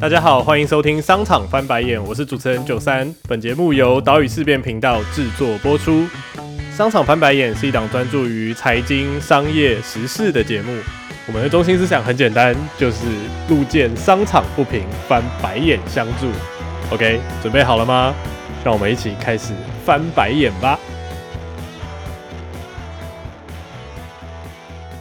大家好，欢迎收听商场翻白眼，我是主持人九三。本节目由岛屿事变频道制作播出。商场翻白眼是一档专注于财经、商业、时事的节目。我们的中心思想很简单，就是路见商场不平，翻白眼相助。OK，准备好了吗？让我们一起开始翻白眼吧。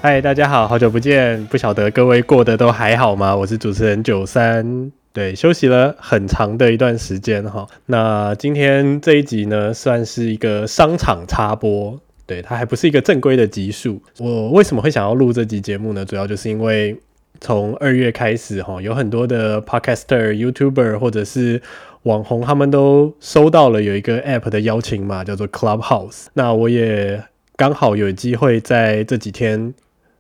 嗨，大家好，好久不见，不晓得各位过得都还好吗？我是主持人九三，对，休息了很长的一段时间哈。那今天这一集呢，算是一个商场插播，对，它还不是一个正规的集数。我为什么会想要录这集节目呢？主要就是因为从二月开始哈，有很多的 podcaster、YouTuber 或者是网红，他们都收到了有一个 app 的邀请嘛，叫做 Clubhouse。那我也刚好有机会在这几天。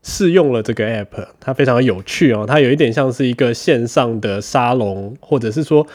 试用了这个 app，它非常有趣哦，它有一点像是一个线上的沙龙，或者是说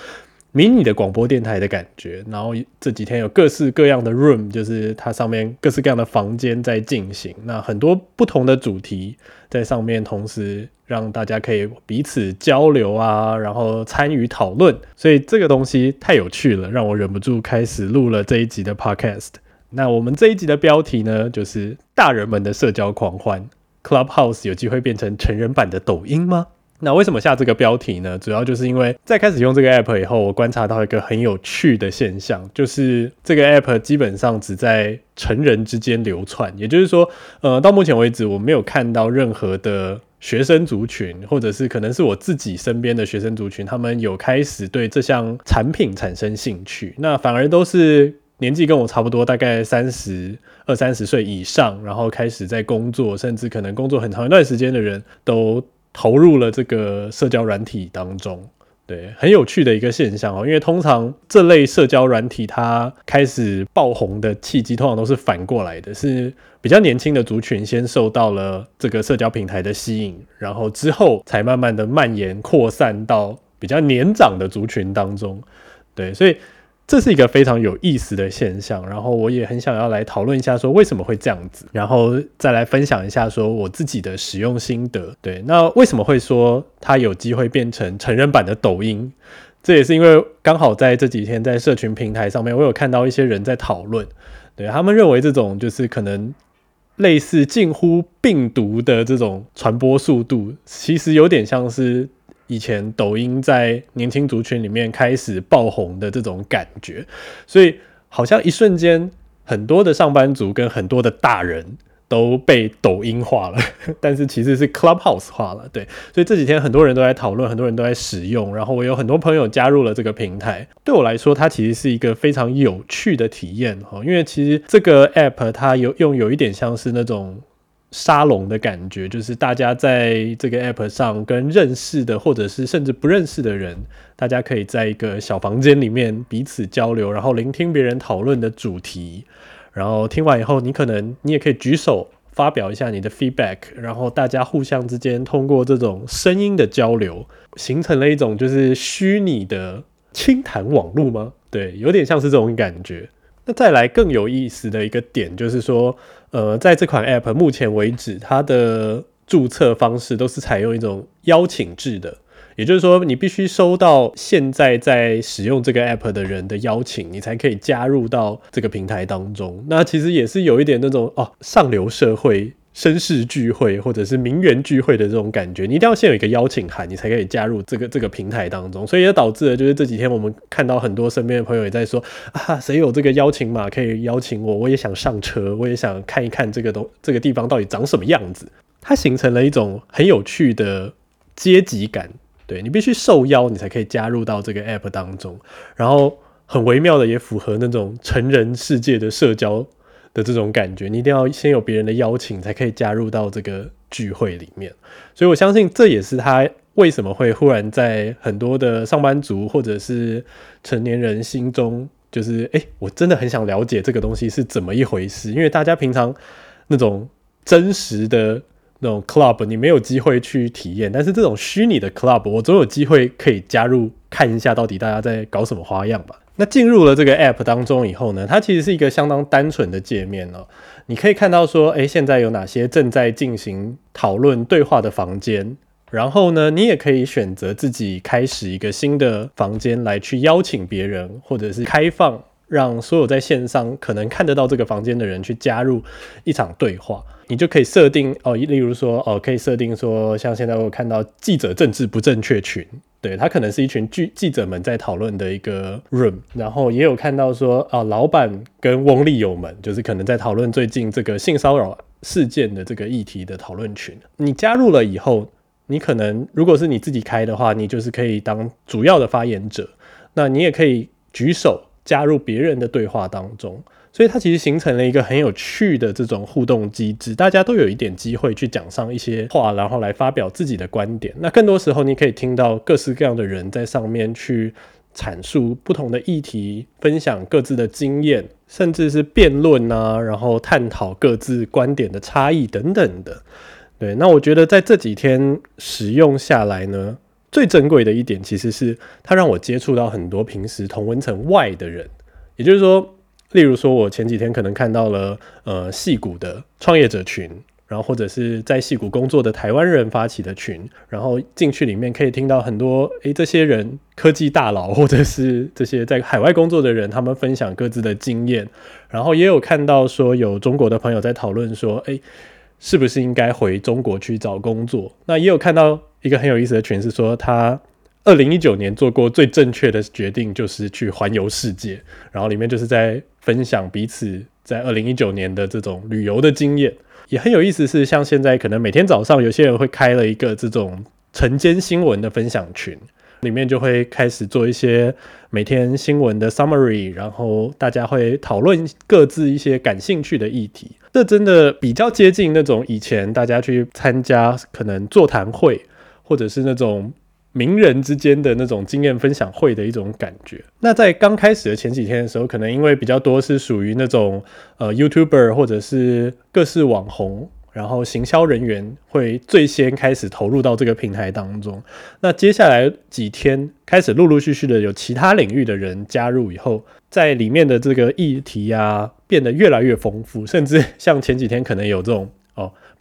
迷你的广播电台的感觉。然后这几天有各式各样的 room，就是它上面各式各样的房间在进行，那很多不同的主题在上面，同时让大家可以彼此交流啊，然后参与讨论。所以这个东西太有趣了，让我忍不住开始录了这一集的 podcast。那我们这一集的标题呢，就是大人们的社交狂欢。Clubhouse 有机会变成成人版的抖音吗？那为什么下这个标题呢？主要就是因为在开始用这个 app 以后，我观察到一个很有趣的现象，就是这个 app 基本上只在成人之间流窜。也就是说，呃，到目前为止，我没有看到任何的学生族群，或者是可能是我自己身边的学生族群，他们有开始对这项产品产生兴趣。那反而都是。年纪跟我差不多，大概三十二三十岁以上，然后开始在工作，甚至可能工作很长一段时间的人都投入了这个社交软体当中。对，很有趣的一个现象哦。因为通常这类社交软体它开始爆红的契机，通常都是反过来的，是比较年轻的族群先受到了这个社交平台的吸引，然后之后才慢慢的蔓延扩散到比较年长的族群当中。对，所以。这是一个非常有意思的现象，然后我也很想要来讨论一下，说为什么会这样子，然后再来分享一下说我自己的使用心得。对，那为什么会说它有机会变成成人版的抖音？这也是因为刚好在这几天在社群平台上面，我有看到一些人在讨论，对他们认为这种就是可能类似近乎病毒的这种传播速度，其实有点像是。以前抖音在年轻族群里面开始爆红的这种感觉，所以好像一瞬间，很多的上班族跟很多的大人都被抖音化了，但是其实是 Clubhouse 化了。对，所以这几天很多人都在讨论，很多人都在使用，然后我有很多朋友加入了这个平台。对我来说，它其实是一个非常有趣的体验哈，因为其实这个 App 它有用有一点像是那种。沙龙的感觉，就是大家在这个 app 上跟认识的，或者是甚至不认识的人，大家可以在一个小房间里面彼此交流，然后聆听别人讨论的主题，然后听完以后，你可能你也可以举手发表一下你的 feedback，然后大家互相之间通过这种声音的交流，形成了一种就是虚拟的轻谈网络吗？对，有点像是这种感觉。那再来更有意思的一个点就是说。呃，在这款 App 目前为止，它的注册方式都是采用一种邀请制的，也就是说，你必须收到现在在使用这个 App 的人的邀请，你才可以加入到这个平台当中。那其实也是有一点那种哦，上流社会。绅士聚会或者是名媛聚会的这种感觉，你一定要先有一个邀请函，你才可以加入这个这个平台当中。所以也导致了，就是这几天我们看到很多身边的朋友也在说啊，谁有这个邀请码可以邀请我？我也想上车，我也想看一看这个东这个地方到底长什么样子。它形成了一种很有趣的阶级感，对你必须受邀，你才可以加入到这个 app 当中。然后很微妙的，也符合那种成人世界的社交。的这种感觉，你一定要先有别人的邀请，才可以加入到这个聚会里面。所以我相信这也是他为什么会忽然在很多的上班族或者是成年人心中，就是哎，我真的很想了解这个东西是怎么一回事。因为大家平常那种真实的那种 club，你没有机会去体验，但是这种虚拟的 club，我总有机会可以加入看一下，到底大家在搞什么花样吧。那进入了这个 app 当中以后呢，它其实是一个相当单纯的界面哦。你可以看到说，诶，现在有哪些正在进行讨论对话的房间，然后呢，你也可以选择自己开始一个新的房间来去邀请别人，或者是开放让所有在线上可能看得到这个房间的人去加入一场对话。你就可以设定哦，例如说哦，可以设定说，像现在我看到记者政治不正确群，对他可能是一群记记者们在讨论的一个 room，然后也有看到说啊，老板跟翁立友们就是可能在讨论最近这个性骚扰事件的这个议题的讨论群。你加入了以后。你可能如果是你自己开的话，你就是可以当主要的发言者，那你也可以举手加入别人的对话当中，所以它其实形成了一个很有趣的这种互动机制，大家都有一点机会去讲上一些话，然后来发表自己的观点。那更多时候，你可以听到各式各样的人在上面去阐述不同的议题，分享各自的经验，甚至是辩论啊，然后探讨各自观点的差异等等的。对，那我觉得在这几天使用下来呢，最珍贵的一点其实是它让我接触到很多平时同温层外的人，也就是说，例如说我前几天可能看到了呃戏谷的创业者群，然后或者是在戏谷工作的台湾人发起的群，然后进去里面可以听到很多诶这些人科技大佬或者是这些在海外工作的人，他们分享各自的经验，然后也有看到说有中国的朋友在讨论说诶。是不是应该回中国去找工作？那也有看到一个很有意思的群，是说他二零一九年做过最正确的决定，就是去环游世界。然后里面就是在分享彼此在二零一九年的这种旅游的经验，也很有意思。是像现在可能每天早上有些人会开了一个这种晨间新闻的分享群。里面就会开始做一些每天新闻的 summary，然后大家会讨论各自一些感兴趣的议题。这真的比较接近那种以前大家去参加可能座谈会，或者是那种名人之间的那种经验分享会的一种感觉。那在刚开始的前几天的时候，可能因为比较多是属于那种呃 YouTuber 或者是各式网红。然后行销人员会最先开始投入到这个平台当中。那接下来几天开始陆陆续续的有其他领域的人加入以后，在里面的这个议题啊变得越来越丰富，甚至像前几天可能有这种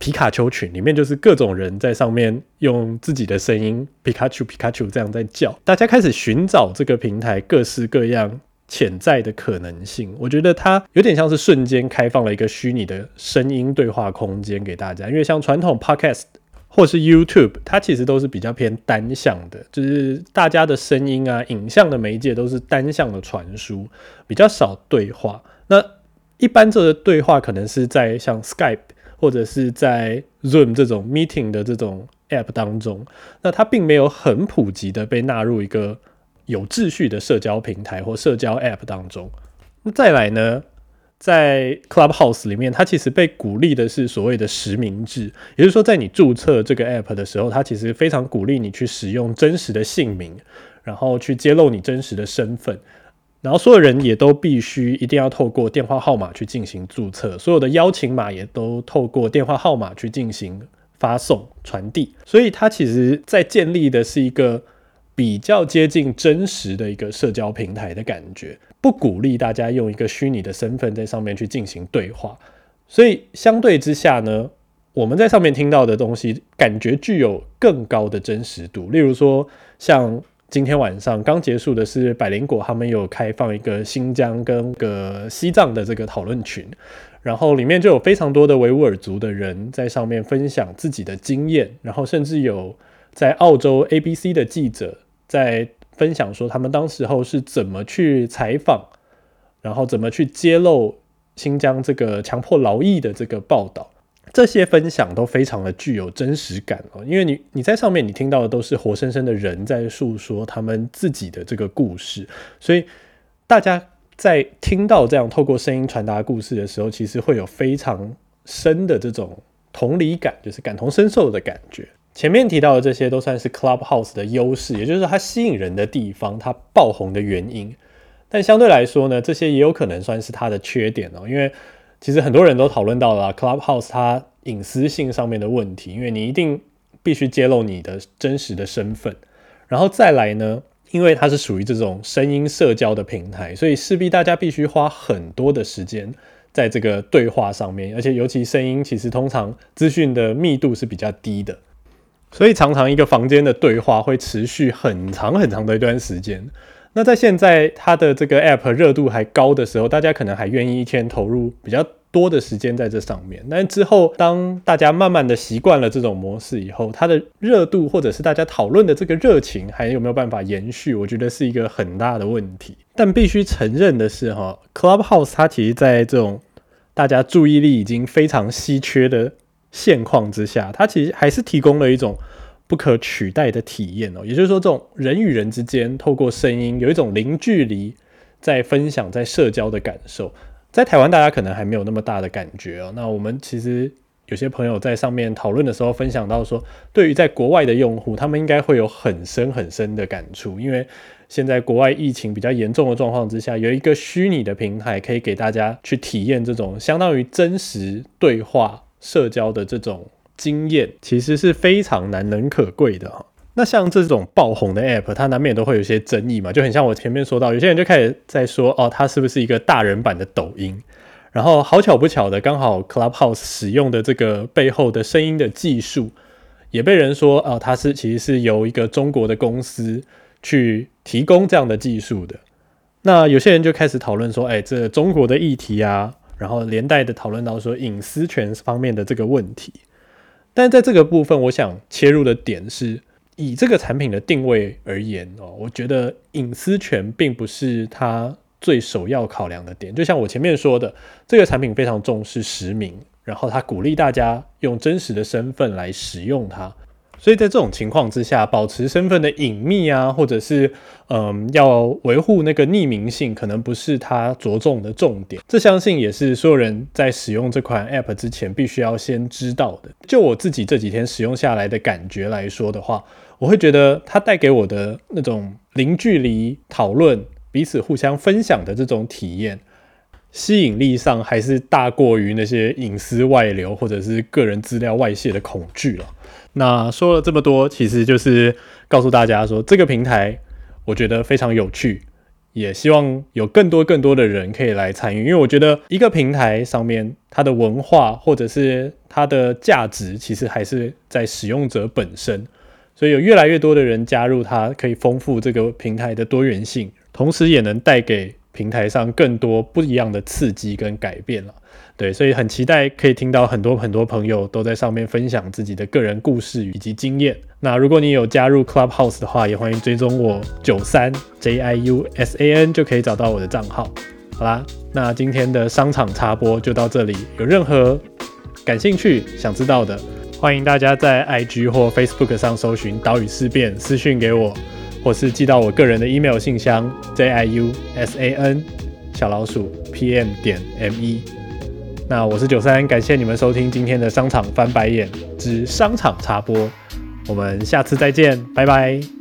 皮卡丘群，里面就是各种人在上面用自己的声音皮卡丘皮卡丘这样在叫，大家开始寻找这个平台各式各样。潜在的可能性，我觉得它有点像是瞬间开放了一个虚拟的声音对话空间给大家。因为像传统 podcast 或是 YouTube，它其实都是比较偏单向的，就是大家的声音啊、影像的媒介都是单向的传输，比较少对话。那一般这个对话可能是在像 Skype 或者是在 Zoom 这种 meeting 的这种 app 当中，那它并没有很普及的被纳入一个。有秩序的社交平台或社交 App 当中，那再来呢，在 Clubhouse 里面，它其实被鼓励的是所谓的实名制，也就是说，在你注册这个 App 的时候，它其实非常鼓励你去使用真实的姓名，然后去揭露你真实的身份，然后所有人也都必须一定要透过电话号码去进行注册，所有的邀请码也都透过电话号码去进行发送传递，所以它其实在建立的是一个。比较接近真实的一个社交平台的感觉，不鼓励大家用一个虚拟的身份在上面去进行对话，所以相对之下呢，我们在上面听到的东西感觉具有更高的真实度。例如说，像今天晚上刚结束的是百灵果，他们有开放一个新疆跟个西藏的这个讨论群，然后里面就有非常多的维吾尔族的人在上面分享自己的经验，然后甚至有在澳洲 ABC 的记者。在分享说他们当时候是怎么去采访，然后怎么去揭露新疆这个强迫劳役的这个报道，这些分享都非常的具有真实感哦，因为你你在上面你听到的都是活生生的人在诉说他们自己的这个故事，所以大家在听到这样透过声音传达故事的时候，其实会有非常深的这种同理感，就是感同身受的感觉。前面提到的这些都算是 Clubhouse 的优势，也就是它吸引人的地方，它爆红的原因。但相对来说呢，这些也有可能算是它的缺点哦。因为其实很多人都讨论到了 Clubhouse 它隐私性上面的问题，因为你一定必须揭露你的真实的身份。然后再来呢，因为它是属于这种声音社交的平台，所以势必大家必须花很多的时间在这个对话上面，而且尤其声音其实通常资讯的密度是比较低的。所以常常一个房间的对话会持续很长很长的一段时间。那在现在它的这个 App 热度还高的时候，大家可能还愿意一天投入比较多的时间在这上面。但之后当大家慢慢的习惯了这种模式以后，它的热度或者是大家讨论的这个热情还有没有办法延续，我觉得是一个很大的问题。但必须承认的是，哈，Clubhouse 它其实在这种大家注意力已经非常稀缺的。现况之下，它其实还是提供了一种不可取代的体验哦。也就是说，这种人与人之间透过声音有一种零距离在分享、在社交的感受，在台湾大家可能还没有那么大的感觉哦。那我们其实有些朋友在上面讨论的时候，分享到说，对于在国外的用户，他们应该会有很深很深的感触，因为现在国外疫情比较严重的状况之下，有一个虚拟的平台可以给大家去体验这种相当于真实对话。社交的这种经验其实是非常难能可贵的哈。那像这种爆红的 App，它难免都会有一些争议嘛，就很像我前面说到，有些人就开始在说哦，它是不是一个大人版的抖音？然后好巧不巧的，刚好 Clubhouse 使用的这个背后的声音的技术，也被人说哦，它是其实是由一个中国的公司去提供这样的技术的。那有些人就开始讨论说，哎，这中国的议题啊。然后连带的讨论到说隐私权方面的这个问题，但在这个部分，我想切入的点是以这个产品的定位而言哦，我觉得隐私权并不是它最首要考量的点。就像我前面说的，这个产品非常重视实名，然后它鼓励大家用真实的身份来使用它。所以在这种情况之下，保持身份的隐秘啊，或者是嗯，要维护那个匿名性，可能不是它着重的重点。这相信也是所有人在使用这款 App 之前必须要先知道的。就我自己这几天使用下来的感觉来说的话，我会觉得它带给我的那种零距离讨论、彼此互相分享的这种体验，吸引力上还是大过于那些隐私外流或者是个人资料外泄的恐惧了。那说了这么多，其实就是告诉大家说，这个平台我觉得非常有趣，也希望有更多更多的人可以来参与。因为我觉得一个平台上面它的文化或者是它的价值，其实还是在使用者本身。所以有越来越多的人加入，它可以丰富这个平台的多元性，同时也能带给平台上更多不一样的刺激跟改变了。对，所以很期待可以听到很多很多朋友都在上面分享自己的个人故事以及经验。那如果你有加入 Clubhouse 的话，也欢迎追踪我九三 J I U S A N 就可以找到我的账号。好啦，那今天的商场插播就到这里。有任何感兴趣想知道的，欢迎大家在 IG 或 Facebook 上搜寻岛屿事变私讯给我，或是寄到我个人的 email 信箱 J I U S A N 小老鼠 P M 点 M E。那我是九三，感谢你们收听今天的商场翻白眼之商场插播，我们下次再见，拜拜。